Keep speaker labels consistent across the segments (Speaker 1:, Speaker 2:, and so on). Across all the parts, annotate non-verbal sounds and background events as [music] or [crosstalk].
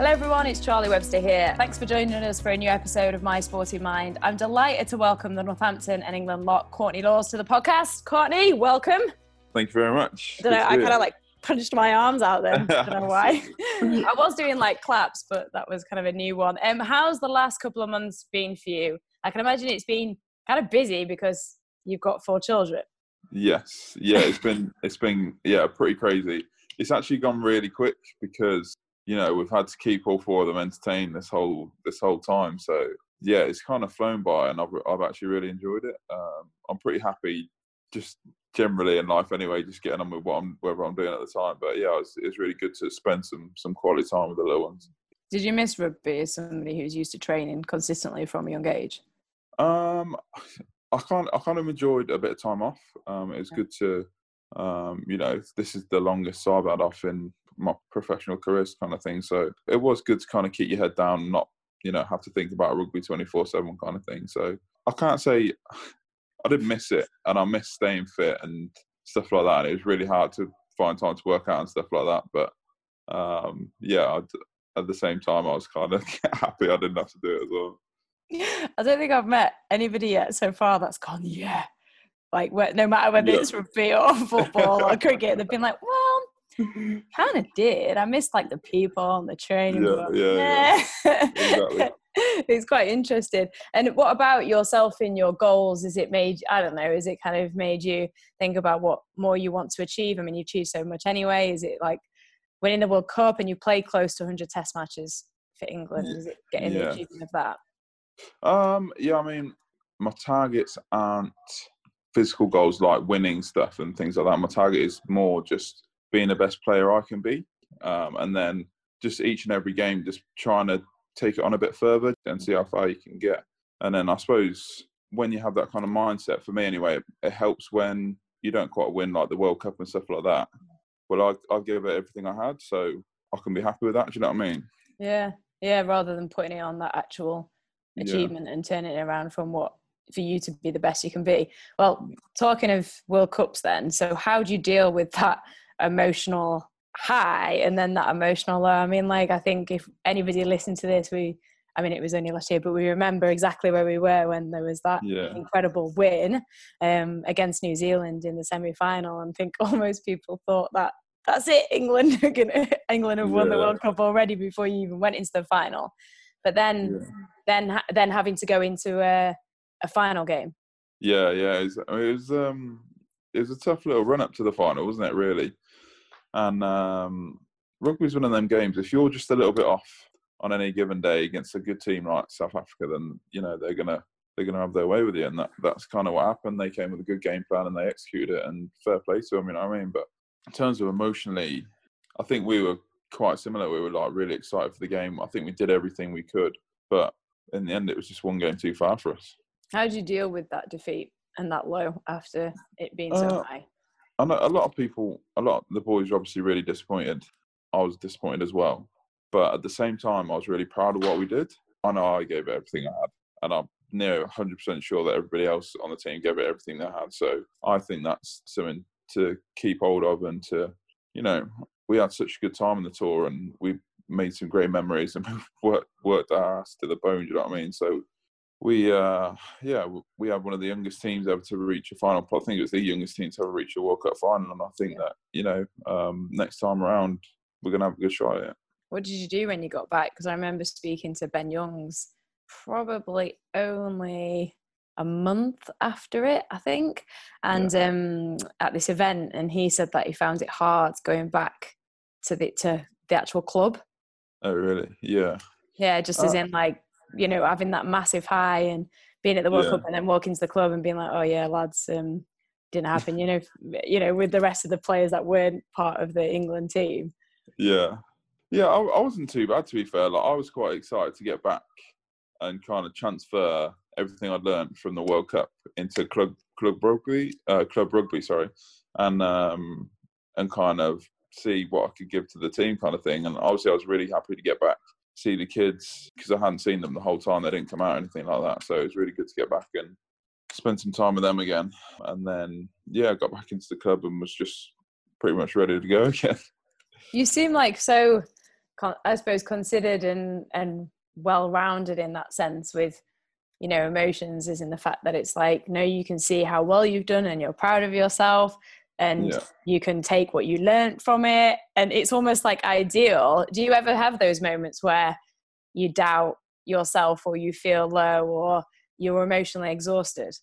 Speaker 1: Hello, everyone. It's Charlie Webster here. Thanks for joining us for a new episode of My Sporting Mind. I'm delighted to welcome the Northampton and England lock, Courtney Lawes, to the podcast. Courtney, welcome.
Speaker 2: Thank you very much.
Speaker 1: I, know, I kind of like punched my arms out then. I don't know [laughs] why. I was doing like claps, but that was kind of a new one. Um, how's the last couple of months been for you? I can imagine it's been kind of busy because you've got four children.
Speaker 2: Yes, yeah, it's been it's been yeah pretty crazy. It's actually gone really quick because you know we've had to keep all four of them entertained this whole this whole time. So yeah, it's kind of flown by, and I've I've actually really enjoyed it. Um, I'm pretty happy, just generally in life anyway, just getting on with what I'm whatever I'm doing at the time. But yeah, it's it's really good to spend some some quality time with the little ones.
Speaker 1: Did you miss rugby as somebody who's used to training consistently from a young age?
Speaker 2: Um, I kind I kind of enjoyed a bit of time off. Um, it was good to, um, you know, this is the longest I've had off in my professional careers kind of thing. So it was good to kind of keep your head down, and not you know have to think about rugby twenty four seven kind of thing. So I can't say [sighs] I didn't miss it, and I miss staying fit and stuff like that. And it was really hard to find time to work out and stuff like that. But um, yeah, I'd, at the same time, I was kind of [laughs] happy I didn't have to do it as well. [laughs]
Speaker 1: I don't think I've met anybody yet so far that's gone, yeah. Like, no matter whether yeah. it's rugby or [laughs] football or cricket, they've been like, well, [laughs] kind of did. I missed like the people and the training.
Speaker 2: Yeah, yeah, yeah. exactly. [laughs]
Speaker 1: it's quite interesting. And what about yourself in your goals? Is it made, I don't know, is it kind of made you think about what more you want to achieve? I mean, you achieve so much anyway. Is it like winning the World Cup and you play close to 100 test matches for England? Is it getting yeah. the achievement of that?
Speaker 2: Um, yeah, I mean, my targets aren't physical goals like winning stuff and things like that. My target is more just being the best player I can be, um, and then just each and every game, just trying to take it on a bit further and see how far you can get. And then I suppose when you have that kind of mindset, for me anyway, it, it helps when you don't quite win like the World Cup and stuff like that. Well, I I give it everything I had, so I can be happy with that. Do you know what I mean?
Speaker 1: Yeah, yeah. Rather than putting it on that actual achievement yeah. and turning it around from what for you to be the best you can be. Well, talking of World Cups, then, so how do you deal with that emotional high and then that emotional low? I mean, like, I think if anybody listened to this, we, I mean, it was only last year, but we remember exactly where we were when there was that yeah. incredible win um, against New Zealand in the semi final. And I think almost people thought that that's it, England, England have won yeah. the World Cup already before you even went into the final. But then, yeah. then, then having to go into a, a final game.
Speaker 2: Yeah, yeah, it was, it was um, it was a tough little run up to the final, wasn't it? Really, and um, rugby's one of them games. If you're just a little bit off on any given day against a good team like South Africa, then you know they're gonna they're gonna have their way with you, and that that's kind of what happened. They came with a good game plan and they executed it, and fair play to them. You know what I mean? But in terms of emotionally, I think we were quite similar. We were like really excited for the game. I think we did everything we could, but in the end, it was just one game too far for us.
Speaker 1: How did you deal with that defeat and that low after it being so uh, high?
Speaker 2: I know a lot of people, a lot of the boys were obviously really disappointed. I was disappointed as well, but at the same time, I was really proud of what we did. I know I gave everything I had, and I'm near 100% sure that everybody else on the team gave it everything they had. So I think that's something to keep hold of and to, you know, we had such a good time on the tour and we made some great memories and [laughs] worked worked our ass to the bone. you know what I mean? So we, uh, yeah, we had one of the youngest teams ever to reach a final. I think it was the youngest team to ever reach a World Cup final, and I think that you know um, next time around we're gonna have a good shot at it.
Speaker 1: What did you do when you got back? Because I remember speaking to Ben Youngs probably only a month after it, I think, and yeah. um, at this event, and he said that he found it hard going back to the to the actual club.
Speaker 2: Oh, really? Yeah.
Speaker 1: Yeah, just as uh, in like you know having that massive high and being at the World yeah. Cup and then walking to the club and being like, oh yeah, lads, um, didn't happen. you know, you know, with the rest of the players that weren't part of the England team.
Speaker 2: Yeah, yeah, I, I wasn't too bad to be fair. Like I was quite excited to get back and kind of transfer everything I'd learned from the World Cup into club club rugby, uh, club rugby, sorry, and um, and kind of see what I could give to the team, kind of thing. And obviously, I was really happy to get back, see the kids because I hadn't seen them the whole time. They didn't come out or anything like that. So it was really good to get back and spend some time with them again. And then yeah, I got back into the club and was just pretty much ready to go [laughs] again.
Speaker 1: You seem like so I suppose, considered and and well rounded in that sense with you know emotions is in the fact that it's like no you can see how well you've done and you're proud of yourself and yeah. you can take what you learned from it. And it's almost like ideal. Do you ever have those moments where you doubt yourself or you feel low or you're emotionally exhausted?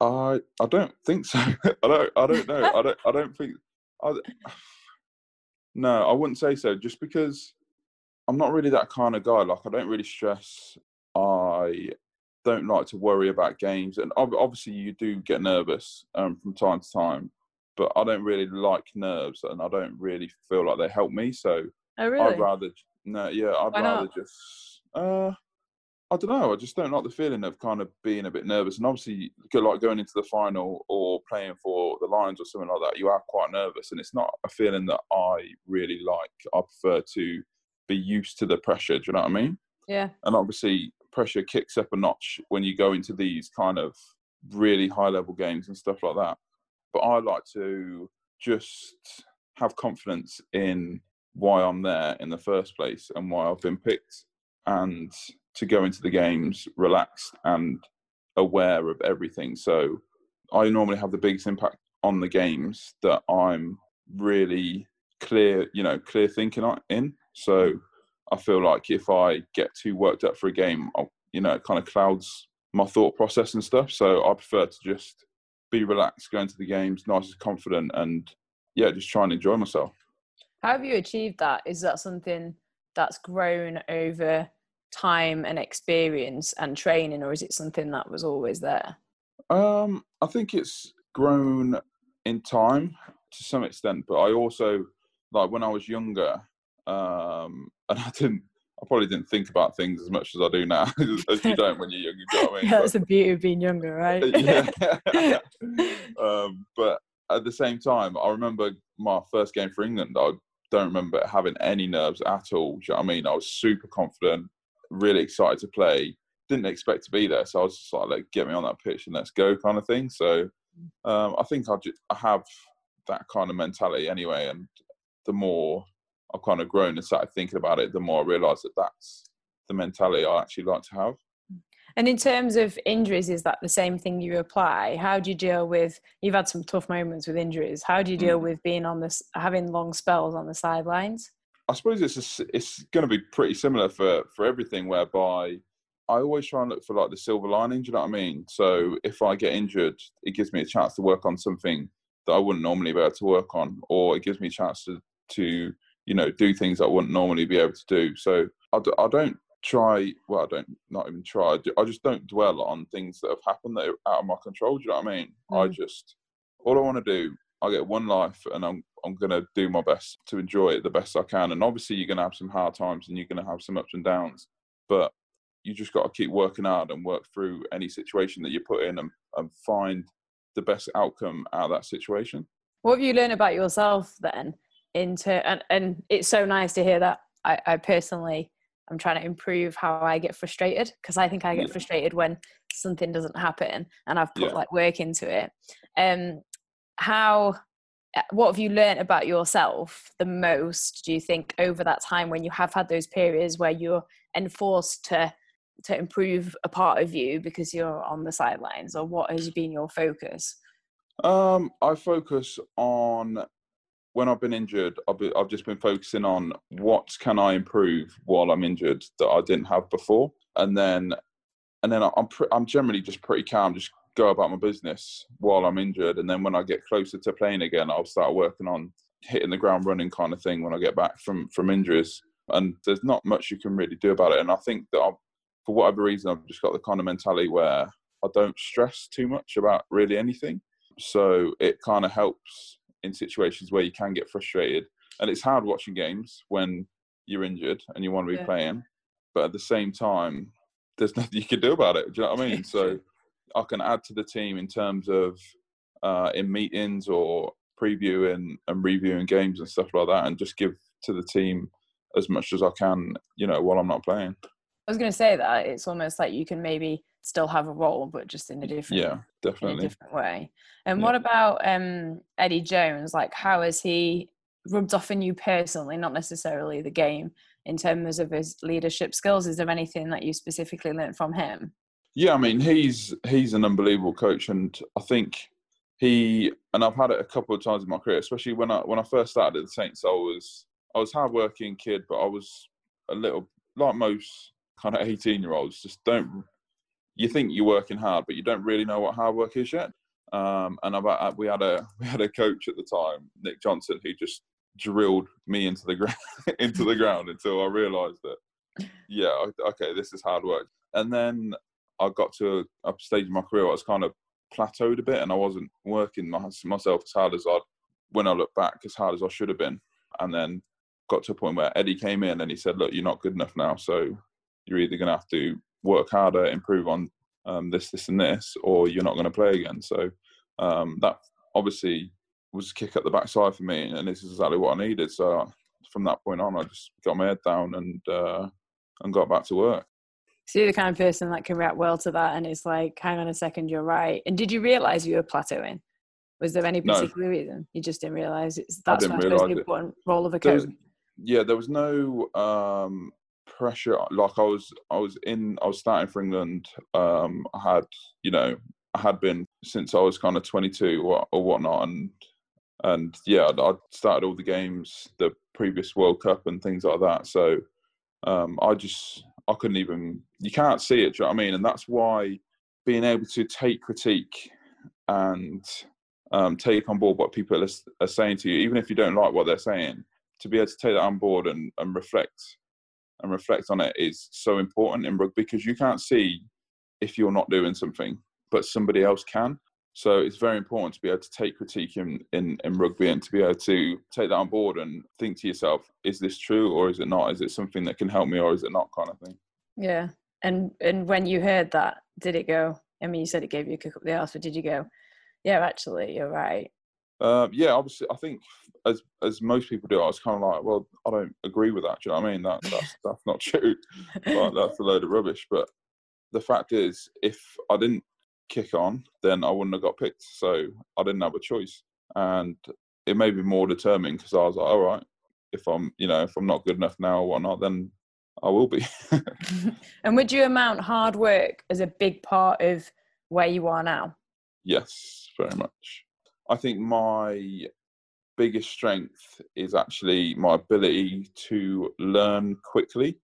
Speaker 2: I i don't think so. [laughs] I don't i don't know. I don't i don't think I, no i wouldn't say so. Just because i'm not really that kind of guy. Like i don't really stress. I don't like to worry about games. And obviously you do get nervous um, from time to time but I don't really like nerves, and I don't really feel like they help me. So
Speaker 1: oh, really?
Speaker 2: I'd rather no, yeah, I'd Why rather not? just. Uh, I don't know. I just don't like the feeling of kind of being a bit nervous, and obviously, like going into the final or playing for the Lions or something like that, you are quite nervous, and it's not a feeling that I really like. I prefer to be used to the pressure. Do you know what I mean?
Speaker 1: Yeah.
Speaker 2: And obviously, pressure kicks up a notch when you go into these kind of really high level games and stuff like that but I like to just have confidence in why I'm there in the first place and why I've been picked, and to go into the games relaxed and aware of everything. So I normally have the biggest impact on the games that I'm really clear, you know, clear thinking in. So I feel like if I get too worked up for a game, I'll, you know, it kind of clouds my thought process and stuff. So I prefer to just be relaxed, going to the games, nice and confident, and yeah, just try and enjoy myself.
Speaker 1: How have you achieved that? Is that something that's grown over time and experience and training, or is it something that was always there?
Speaker 2: Um, I think it's grown in time to some extent, but I also like when I was younger, um, [laughs] and I didn't I probably didn't think about things as much as I do now, [laughs] as you don't when you're young. You know I [laughs] mean?
Speaker 1: yeah, that's the beauty of being younger, right? [laughs]
Speaker 2: yeah. um, but at the same time, I remember my first game for England. I don't remember having any nerves at all. you know what I mean? I was super confident, really excited to play. Didn't expect to be there, so I was just like, "Like, get me on that pitch and let's go," kind of thing. So, um, I think I, just, I have that kind of mentality anyway. And the more I've kind of grown and started thinking about it, the more I realised that that's the mentality I actually like to have.
Speaker 1: And in terms of injuries, is that the same thing you apply? How do you deal with? You've had some tough moments with injuries. How do you deal mm. with being on this, having long spells on the sidelines?
Speaker 2: I suppose it's a, it's going to be pretty similar for for everything. Whereby I always try and look for like the silver lining. Do you know what I mean? So if I get injured, it gives me a chance to work on something that I wouldn't normally be able to work on, or it gives me a chance to to you know do things I wouldn't normally be able to do. So I d- I don't try. Well, I don't not even try. I just don't dwell on things that have happened that are out of my control. Do you know what I mean? Mm. I just all I want to do. I get one life, and I'm I'm gonna do my best to enjoy it the best I can. And obviously, you're gonna have some hard times, and you're gonna have some ups and downs. But you just got to keep working hard and work through any situation that you put in, and, and find the best outcome out of that situation.
Speaker 1: What have you learned about yourself then? Into and, and it's so nice to hear that I, I personally I'm trying to improve how I get frustrated because I think I get yeah. frustrated when something doesn't happen and I've put yeah. like work into it. Um, how, uh, what have you learned about yourself the most? Do you think over that time when you have had those periods where you're enforced to to improve a part of you because you're on the sidelines, or what has been your focus?
Speaker 2: Um, I focus on when I've been injured, I've, been, I've just been focusing on what can I improve while I'm injured that I didn't have before, and then and then I'm pre- I'm generally just pretty calm, just go about my business while I'm injured, and then when I get closer to playing again, I'll start working on hitting the ground running kind of thing when I get back from from injuries. And there's not much you can really do about it. And I think that I've, for whatever reason, I've just got the kind of mentality where I don't stress too much about really anything. So it kind of helps in situations where you can get frustrated. And it's hard watching games when you're injured and you want to be yeah. playing, but at the same time, there's [laughs] nothing you can do about it. Do you know what I mean? so I can add to the team in terms of uh, in meetings or previewing and reviewing games and stuff like that, and just give to the team as much as I can, you know, while I'm not playing.
Speaker 1: I was going to say that it's almost like you can maybe still have a role, but just in a different
Speaker 2: yeah, definitely
Speaker 1: different way. And yeah. what about um, Eddie Jones? Like, how has he rubbed off on you personally, not necessarily the game in terms of his leadership skills? Is there anything that you specifically learned from him?
Speaker 2: Yeah, I mean, he's he's an unbelievable coach, and I think he and I've had it a couple of times in my career, especially when I when I first started at the Saints. I was I was hard working kid, but I was a little like most kind of eighteen year olds. Just don't you think you're working hard, but you don't really know what hard work is yet. Um, and I've, we had a [laughs] we had a coach at the time, Nick Johnson, who just drilled me into the ground [laughs] into the ground until I realised that yeah, okay, this is hard work. And then I got to a, a stage in my career I was kind of plateaued a bit, and I wasn't working my, myself as hard as I when I look back as hard as I should have been. And then got to a point where Eddie came in and he said, "Look, you're not good enough now, so you're either going to have to work harder, improve on um, this, this, and this, or you're not going to play again." So um, that obviously was a kick at the backside for me, and this is exactly what I needed. So from that point on, I just got my head down and uh, and got back to work.
Speaker 1: So you're the kind of person that can react well to that, and it's like, hang on a second, you're right. And did you realize you were plateauing? Was there any particular no. reason you just didn't realize it's that's the most important role of a coach?
Speaker 2: Was, yeah, there was no um, pressure. Like I was, I was in, I was starting for England. Um, I had, you know, I had been since I was kind of 22 or, or whatnot, and and yeah, I started all the games, the previous World Cup and things like that. So um, I just I couldn't even you can't see it. Do you know what I mean? And that's why being able to take critique and um, take on board what people are, are, saying to you, even if you don't like what they're saying, to be able to take that on board and, and reflect and reflect on it is so important in rugby because you can't see if you're not doing something, but somebody else can. So it's very important to be able to take critique in, in, in rugby and to be able to take that on board and think to yourself, is this true or is it not? Is it something that can help me or is it not kind of thing?
Speaker 1: Yeah. And and when you heard that, did it go? I mean, you said it gave you a kick up the arse, but did you go, yeah, actually, you're right?
Speaker 2: Uh, yeah, obviously, I think as as most people do, I was kind of like, well, I don't agree with that. Do you know what I mean? That that's [laughs] that's not true. but that's a load of rubbish. But the fact is, if I didn't kick on, then I wouldn't have got picked. So I didn't have a choice, and it made me more determined because I was like, all right, if I'm, you know, if I'm not good enough now or whatnot, then I will be. [laughs] [laughs]
Speaker 1: and would you amount hard work as a big part of where you are now?
Speaker 2: Yes, very much. I think my biggest strength is actually my ability to learn quickly.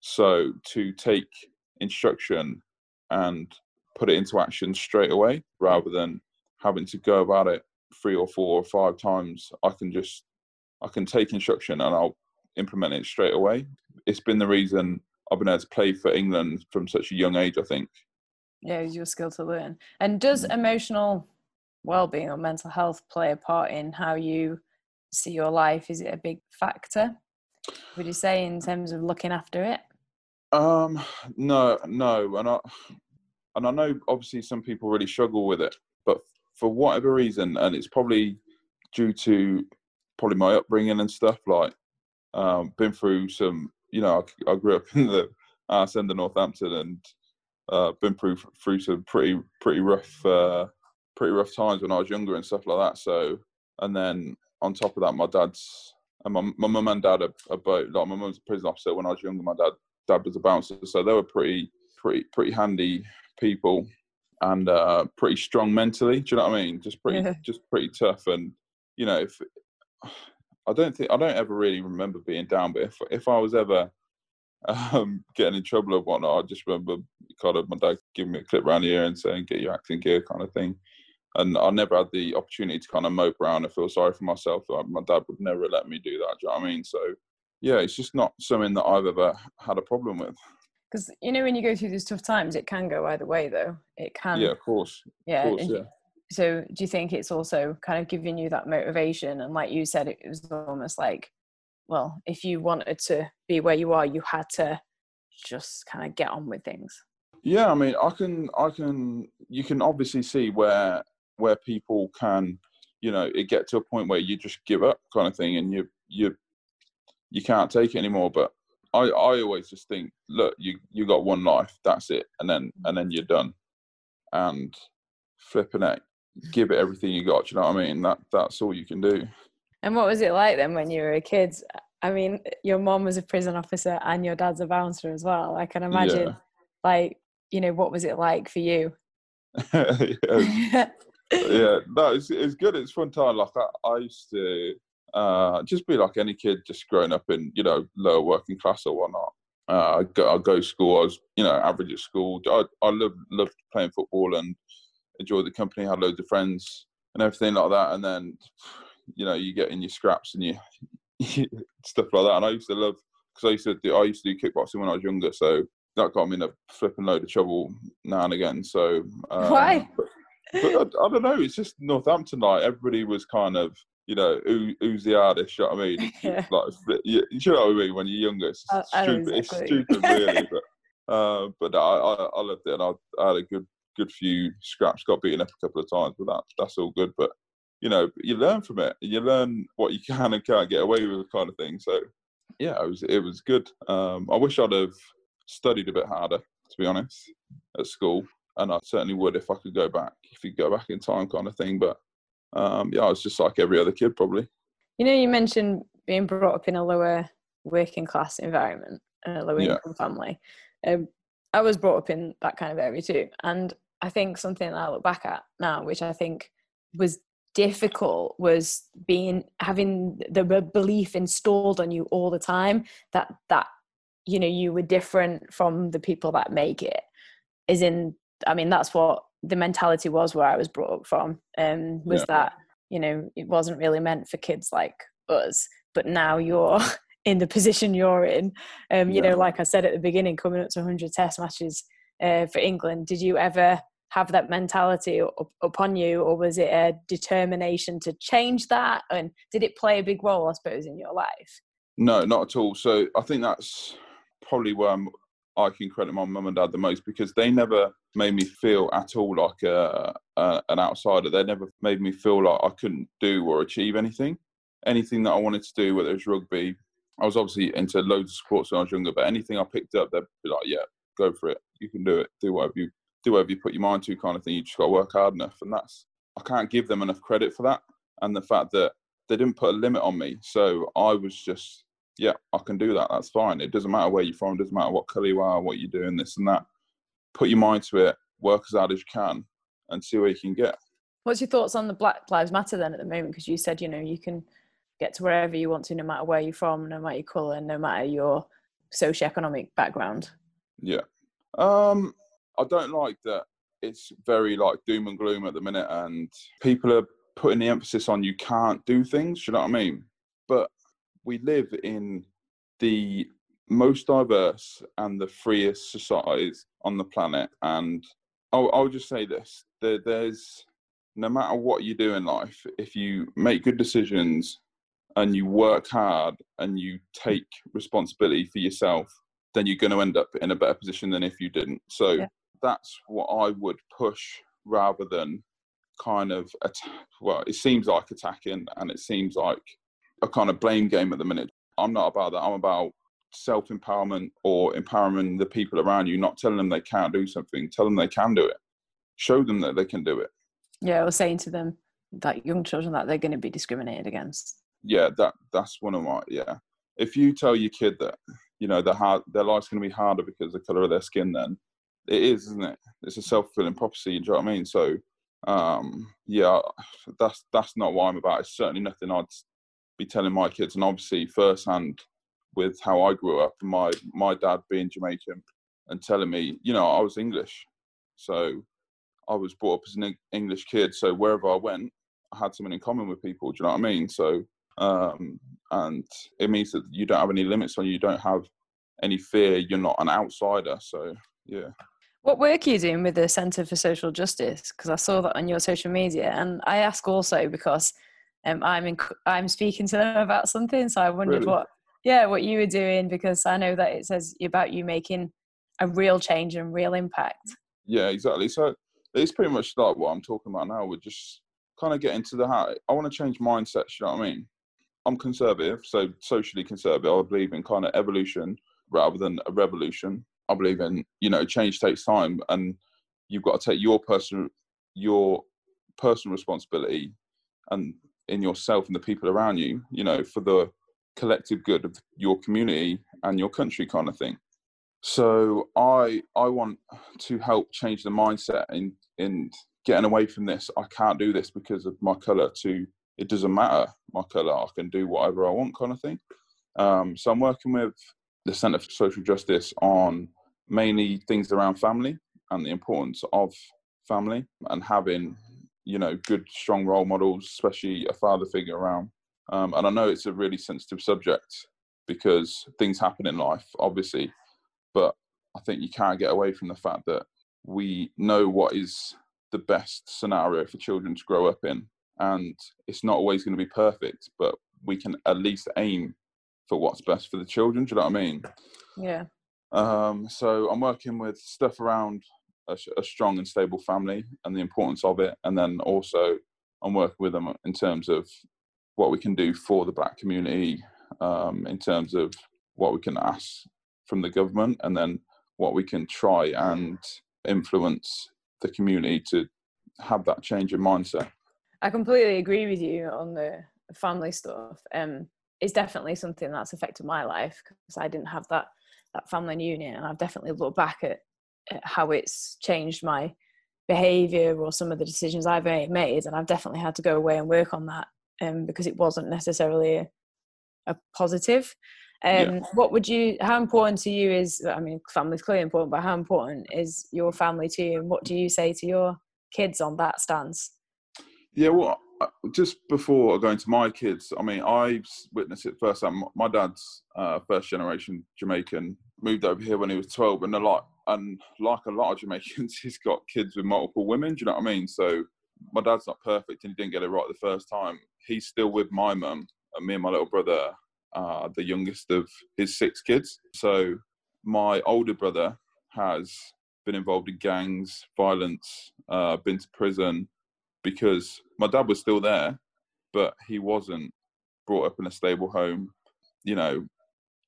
Speaker 2: So to take instruction and put it into action straight away rather than having to go about it three or four or five times. I can just I can take instruction and I'll implement it straight away. It's been the reason I've been able to play for England from such a young age, I think.
Speaker 1: Yeah, it's your skill to learn. And does mm. emotional well-being or mental health play a part in how you see your life? Is it a big factor? Would you say in terms of looking after it?
Speaker 2: Um, no, no, and I and I know obviously some people really struggle with it, but for whatever reason, and it's probably due to probably my upbringing and stuff. Like, um, been through some, you know, I, I grew up [laughs] in the arse end of Northampton and uh, been through through some pretty pretty rough uh, pretty rough times when I was younger and stuff like that. So, and then on top of that, my dad's and my my mum and dad are, are both like my mum's a prison officer. When I was younger, my dad dad was a bouncer, so they were pretty pretty pretty handy people and uh, pretty strong mentally. Do you know what I mean? Just pretty yeah. just pretty tough. And you know, if [sighs] I don't think I don't ever really remember being down, but if if I was ever um, [laughs] getting in trouble or whatnot, I just remember kind of my dad giving me a clip around the ear and saying, "Get your acting gear," kind of thing and I never had the opportunity to kind of mope around and feel sorry for myself. My dad would never let me do that. Do you know what I mean? So, yeah, it's just not something that I've ever had a problem with.
Speaker 1: Because you know, when you go through these tough times, it can go either way, though. It can.
Speaker 2: Yeah, of course.
Speaker 1: Yeah.
Speaker 2: Of course, yeah.
Speaker 1: So, do you think it's also kind of giving you that motivation? And like you said, it was almost like, well, if you wanted to be where you are, you had to just kind of get on with things.
Speaker 2: Yeah, I mean, I can, I can, you can obviously see where where people can, you know, it get to a point where you just give up, kind of thing, and you you you can't take it anymore. But I I always just think, look, you you got one life, that's it, and then and then you're done, and flipping it, give it everything you got. you know what I mean? That that's all you can do.
Speaker 1: And what was it like then when you were a kid? I mean, your mom was a prison officer and your dad's a bouncer as well. I can imagine, yeah. like, you know, what was it like for you? [laughs]
Speaker 2: yeah. [laughs] yeah, no, it's, it's good. It's fun time. Like, I, I used to uh, just be like any kid, just growing up in, you know, lower working class or whatnot. Uh, I go, I go to school. I was, you know, average at school. I, I loved, loved playing football and enjoyed the company. Had loads of friends and everything like that. And then, you know, you get in your scraps and you [laughs] stuff like that. And I used to love because I used to do I used to do kickboxing when I was younger, so that got me in a flipping load of trouble now and again. So
Speaker 1: um, why?
Speaker 2: But, but I, I, don't know. It's just Northampton. Like everybody was kind of you know, who, who's the artist? You know what I mean? [laughs] yeah. Like, you, you know what I mean? When you're younger, it's stupid. Exactly. It's stupid, really. [laughs] but uh, but I, I, I loved it, and I, I, had a good good few scraps. Got beaten up a couple of times, but that that's all good. But you know, you learn from it. You learn what you [laughs] can and can't get away with, kind of thing. So yeah, it was it was good. Um, I wish I'd have studied a bit harder, to be honest, at school, and I certainly would if I could go back. If you go back in time, kind of thing. But um, yeah, I was just like every other kid, probably.
Speaker 1: You know, you mentioned being brought up in a lower working class environment, a lower yeah. income family. Um, I was brought up in that kind of area too, and I think something that I look back at now, which I think was difficult, was being having the belief installed on you all the time that that you know you were different from the people that make it. Is in, I mean, that's what the mentality was where I was brought up from. Um, was yeah. that you know it wasn't really meant for kids like us, but now you're [laughs] in the position you're in. Um, you yeah. know, like I said at the beginning, coming up to 100 Test matches uh, for England. Did you ever have that mentality up, upon you, or was it a determination to change that? And did it play a big role, I suppose, in your life?
Speaker 2: No, not at all. So I think that's probably where I'm, i can credit my mum and dad the most because they never made me feel at all like a, a, an outsider. They never made me feel like I couldn't do or achieve anything. Anything that I wanted to do, whether it was rugby, I was obviously into loads of sports when I was younger, but anything I picked up, they'd be like, "Yeah, go for it. You can do it. Do whatever you do, whatever you put your mind to." Kind of thing. You just got to work hard enough, and that's I can't give them enough credit for that. And the fact that they didn't put a limit on me, so I was just, yeah, I can do that. That's fine. It doesn't matter where you're from. It doesn't matter what colour you are, what you're doing, this and that. Put your mind to it. Work as hard as you can, and see where you can get.
Speaker 1: What's your thoughts on the Black Lives Matter then at the moment? Because you said you know you can get to wherever you want to, no matter where you're from, no matter your colour, no matter your socioeconomic background?
Speaker 2: Yeah. Um, I don't like that it's very like doom and gloom at the minute and people are putting the emphasis on you can't do things, you know what I mean? But we live in the most diverse and the freest societies on the planet and I'll, I'll just say this there, there's no matter what you do in life if you make good decisions and you work hard and you take responsibility for yourself, then you're going to end up in a better position than if you didn't. So yeah. that's what I would push rather than kind of attack. Well, it seems like attacking and it seems like a kind of blame game at the minute. I'm not about that. I'm about self empowerment or empowering the people around you, not telling them they can't do something, tell them they can do it, show them that they can do it.
Speaker 1: Yeah, or saying to them that young children that they're going to be discriminated against
Speaker 2: yeah, that that's one of my yeah. If you tell your kid that you know their hard, their life's going to be harder because of the color of their skin, then it is, isn't it? It's a self fulfilling prophecy. Do you know what I mean? So um, yeah, that's that's not what I'm about. It's certainly nothing I'd be telling my kids, and obviously firsthand with how I grew up, my my dad being Jamaican and telling me, you know, I was English, so I was brought up as an English kid. So wherever I went, I had something in common with people. Do you know what I mean? So um, and it means that you don't have any limits on you. You don't have any fear. You're not an outsider. So yeah.
Speaker 1: What work are you doing with the Centre for Social Justice? Because I saw that on your social media, and I ask also because um, I'm in, I'm speaking to them about something. So I wondered really? what yeah what you were doing because I know that it says about you making a real change and real impact.
Speaker 2: Yeah, exactly. So it's pretty much like what I'm talking about now. We're just kind of getting to the heart. I want to change mindsets. You know what I mean? I'm conservative, so socially conservative. I believe in kind of evolution rather than a revolution. I believe in you know change takes time, and you've got to take your personal your personal responsibility and in yourself and the people around you. You know for the collective good of your community and your country kind of thing. So i i want to help change the mindset in in getting away from this. I can't do this because of my color to it doesn't matter my color i can do whatever i want kind of thing. Um, so i'm working with the centre for social justice on mainly things around family and the importance of family and having you know good strong role models especially a father figure around. Um, and i know it's a really sensitive subject because things happen in life obviously but i think you can't get away from the fact that we know what is the best scenario for children to grow up in. And it's not always going to be perfect but we can at least aim for what's best for the children do you know what i mean?
Speaker 1: Yeah.
Speaker 2: Um, so i'm working with stuff around a, a, strong and stable family and the importance of it and then also i'm working with them in terms of what we can do for the black community um, in terms of what we can ask from the government and then what we can try and influence the community to have that change in mindset.
Speaker 1: I completely agree with you on the family stuff. Um, it's definitely something that's affected my life because I didn't have that that family unit, and I've definitely looked back at, at how it's changed my behaviour or some of the decisions I've made, and I've definitely had to go away and work on that um, because it wasn't necessarily a, a positive. Um, yeah. What would you? How important to you is? I mean, family's clearly important, but how important is your family to you? And what do you say to your kids on that stance?
Speaker 2: Yeah, well, just before going to my kids, I mean, I witnessed it first time. My dad's uh, first generation Jamaican moved over here when he was twelve, and a lot, and like a lot of [laughs] Jamaicans, he's got kids with multiple women. Do you know what I mean? So my dad's not perfect, and he didn't get it right the first time. He's still with my mum, and me and my little brother are the youngest of his six kids. So my older brother has been involved in gangs, violence, uh, been to prison because my dad was still there, but he wasn't brought up in a stable home. You know,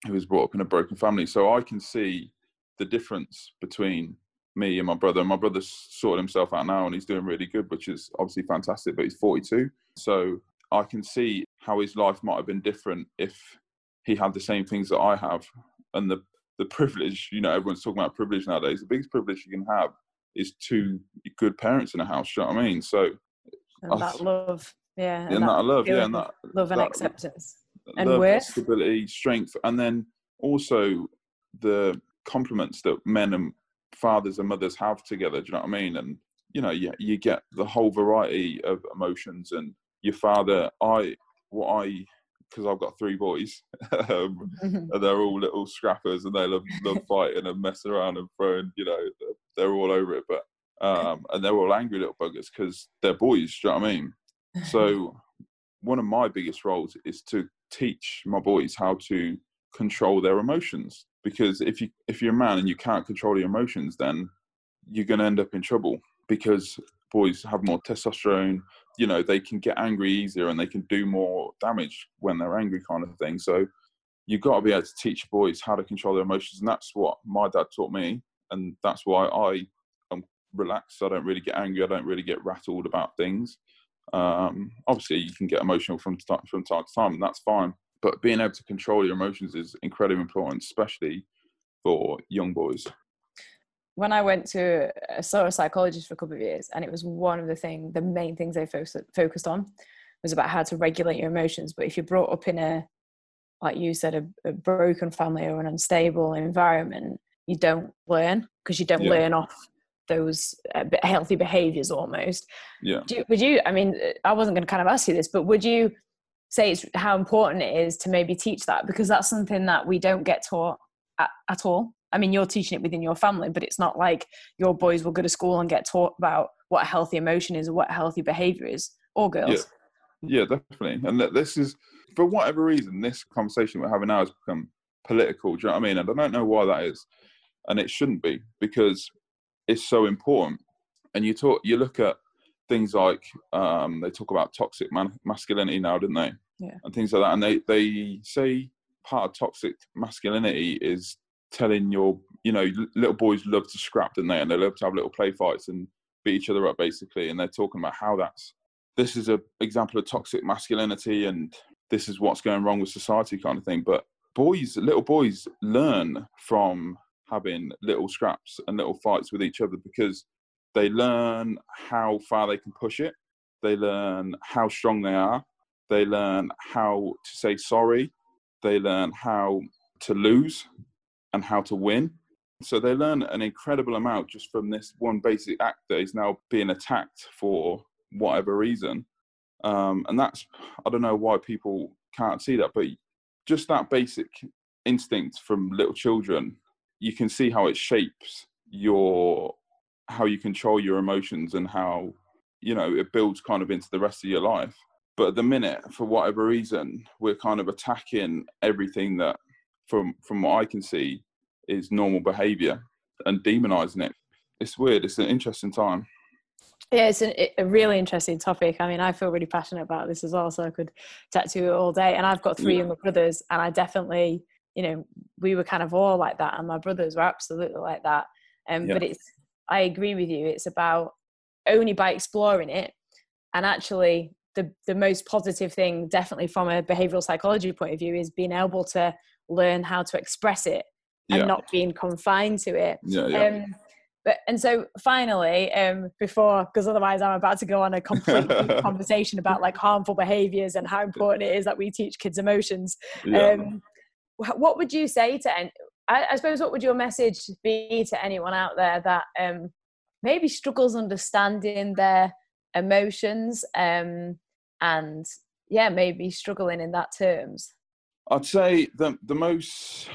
Speaker 2: he was brought up in a broken family. So I can see the difference between me and my brother. My brother's sorted himself out now and he's doing really good, which is obviously fantastic, but he's 42. So I can see how his life might have been different if he had the same things that I have. And the the privilege, you know, everyone's talking about privilege nowadays. The biggest privilege you can have is two good parents in a house. You know what I mean? So
Speaker 1: and that love, yeah,
Speaker 2: and, and that, that, love, yeah, and that
Speaker 1: love and that, acceptance, and worth,
Speaker 2: stability, strength, and then also the compliments that men and fathers and mothers have together. Do you know what I mean? And you know, you, you get the whole variety of emotions and your father, I, what I, because I've got three boys, [laughs] um, mm-hmm. and they're all little scrappers, and they love love [laughs] fighting and messing around and throwing, you know, they're all over it. But um, and they're all angry little buggers because they're boys. Do you know what I mean? So [laughs] one of my biggest roles is to teach my boys how to control their emotions. Because if you if you're a man and you can't control your emotions, then you're going to end up in trouble. Because boys have more testosterone, you know they can get angry easier and they can do more damage when they're angry kind of thing. So you've got to be able to teach boys how to control their emotions and that's what my dad taught me and that's why i am relaxed. I don't really get angry i don't really get rattled about things. Um, obviously you can get emotional from, from time to time and that's fine but being able to control your emotions is incredibly important especially for young boys
Speaker 1: when I went to a saw a psychologist for a couple of years, and it was one of the thing, the main things they focused focused on was about how to regulate your emotions. But if you're brought up in a, like you said, a, a broken family or an unstable environment, you don't learn because you don't yeah. learn off those uh, healthy behaviors almost.
Speaker 2: Yeah.
Speaker 1: You, would you? I mean, I wasn't going to kind of ask you this, but would you say it's how important it is to maybe teach that because that's something that we don't get taught at, at all I mean, you're teaching it within your family, but it's not like your boys will go to school and get taught about what a healthy emotion is or what a healthy behavior is, or girls.
Speaker 2: Yeah, yeah definitely. And this is, for whatever reason, this conversation we're having now has become political. Do you know what I mean? And I don't know why that is. And it shouldn't be because it's so important. And you talk, you look at things like um, they talk about toxic man- masculinity now, didn't they?
Speaker 1: Yeah.
Speaker 2: And things like that. And they, they say part of toxic masculinity is telling your you know little boys love to scrap don't they and they love to have little play fights and beat each other up basically and they're talking about how that's this is a example of toxic masculinity and this is what's going wrong with society kind of thing. But boys, little boys learn from having little scraps and little fights with each other because they learn how far they can push it. They learn how strong they are. They learn how to say sorry. They learn how to lose and how to win. So they learn an incredible amount just from this one basic act that is now being attacked for whatever reason. Um, and that's, I don't know why people can't see that, but just that basic instinct from little children, you can see how it shapes your, how you control your emotions and how, you know, it builds kind of into the rest of your life. But at the minute, for whatever reason, we're kind of attacking everything that, from from what I can see, is normal behavior and demonizing it. It's weird. It's an interesting time.
Speaker 1: Yeah, it's an, a really interesting topic. I mean, I feel really passionate about this as well, so I could chat to you all day. And I've got three yeah. younger brothers, and I definitely, you know, we were kind of all like that, and my brothers were absolutely like that. Um, yeah. But it's, I agree with you. It's about only by exploring it, and actually, the the most positive thing, definitely from a behavioral psychology point of view, is being able to learn how to express it and yeah. not being confined to it.
Speaker 2: Yeah, yeah. Um,
Speaker 1: but and so finally, um, before because otherwise I'm about to go on a complete [laughs] conversation about like harmful behaviors and how important it is that we teach kids emotions. Yeah. Um, what would you say to? I, I suppose what would your message be to anyone out there that um, maybe struggles understanding their emotions um, and yeah, maybe struggling in that terms?
Speaker 2: I'd say the the most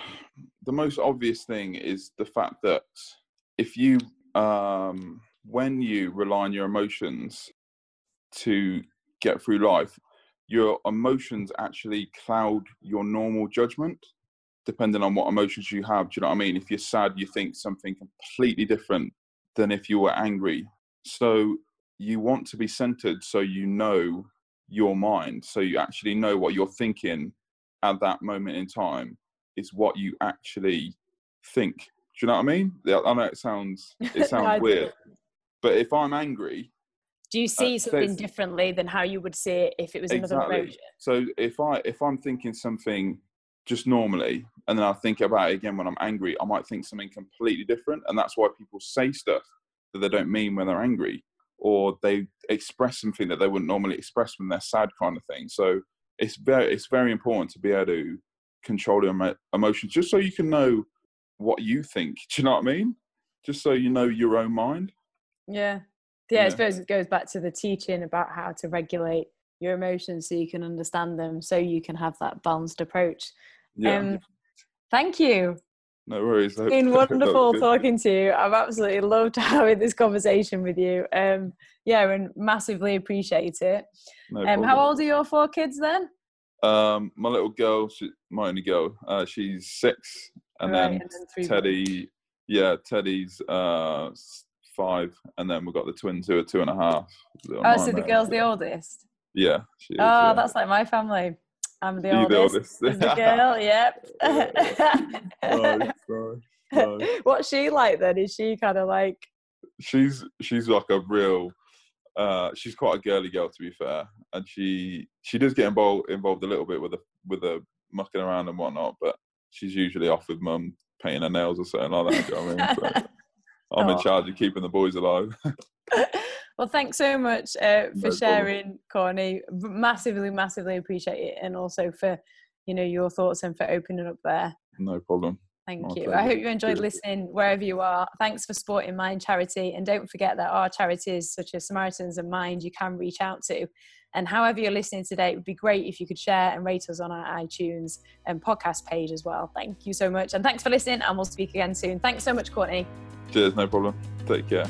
Speaker 2: the most obvious thing is the fact that if you um, when you rely on your emotions to get through life, your emotions actually cloud your normal judgment, depending on what emotions you have. Do you know what I mean? If you're sad, you think something completely different than if you were angry. So you want to be centered so you know your mind, so you actually know what you're thinking at that moment in time is what you actually think do you know what I mean? I know it sounds it [laughs] sounds weird, but if I'm angry,
Speaker 1: do you see uh, something differently than how you would see it if it was exactly. another emotion?
Speaker 2: So if I if I'm thinking something just normally, and then I think about it again when I'm angry, I might think something completely different, and that's why people say stuff that they don't mean when they're angry, or they express something that they wouldn't normally express when they're sad, kind of thing. So it's very it's very important to be able to control your emotions, just so you can know what you think. [laughs] Do you know what I mean? Just so you know your own mind.
Speaker 1: Yeah. Yeah, yeah. I suppose it goes back to the teaching about how to regulate your emotions so you can understand them, so you can have that balanced approach. Yeah. Um, thank you.
Speaker 2: No worries.
Speaker 1: It's been [laughs] wonderful talking to you. I've absolutely loved [laughs] having this conversation with you. Um, yeah, and massively appreciate it. No um, how old are your four kids then?
Speaker 2: Um, my little girl, she, my only girl, uh, she's six, and, right, then, and then Teddy, yeah, Teddy's uh, five, and then we've got the twins who are two and a half.
Speaker 1: Oh, so the girl's the oldest.
Speaker 2: Yeah.
Speaker 1: Is, oh, yeah. that's like my family. I'm the oldest. The, oldest. girl, yep. [laughs] nice. [laughs] What's she like then? Is she kind of like?
Speaker 2: She's she's like a real uh, she's quite a girly girl to be fair, and she she does get involved involved a little bit with the with the mucking around and whatnot, but she's usually off with mum painting her nails or something like that. you know what I mean? So [laughs] I'm in charge of keeping the boys alive.
Speaker 1: Well, thanks so much uh, for no sharing, Corny. Massively, massively appreciate it, and also for you know your thoughts and for opening up there.
Speaker 2: No problem.
Speaker 1: Thank My you. Pleasure. I hope you enjoyed listening wherever you are. Thanks for supporting Mind Charity. And don't forget that our charities, such as Samaritans and Mind, you can reach out to. And however you're listening today, it would be great if you could share and rate us on our iTunes and podcast page as well. Thank you so much. And thanks for listening. And we'll speak again soon. Thanks so much, Courtney.
Speaker 2: Cheers. No problem. Take care.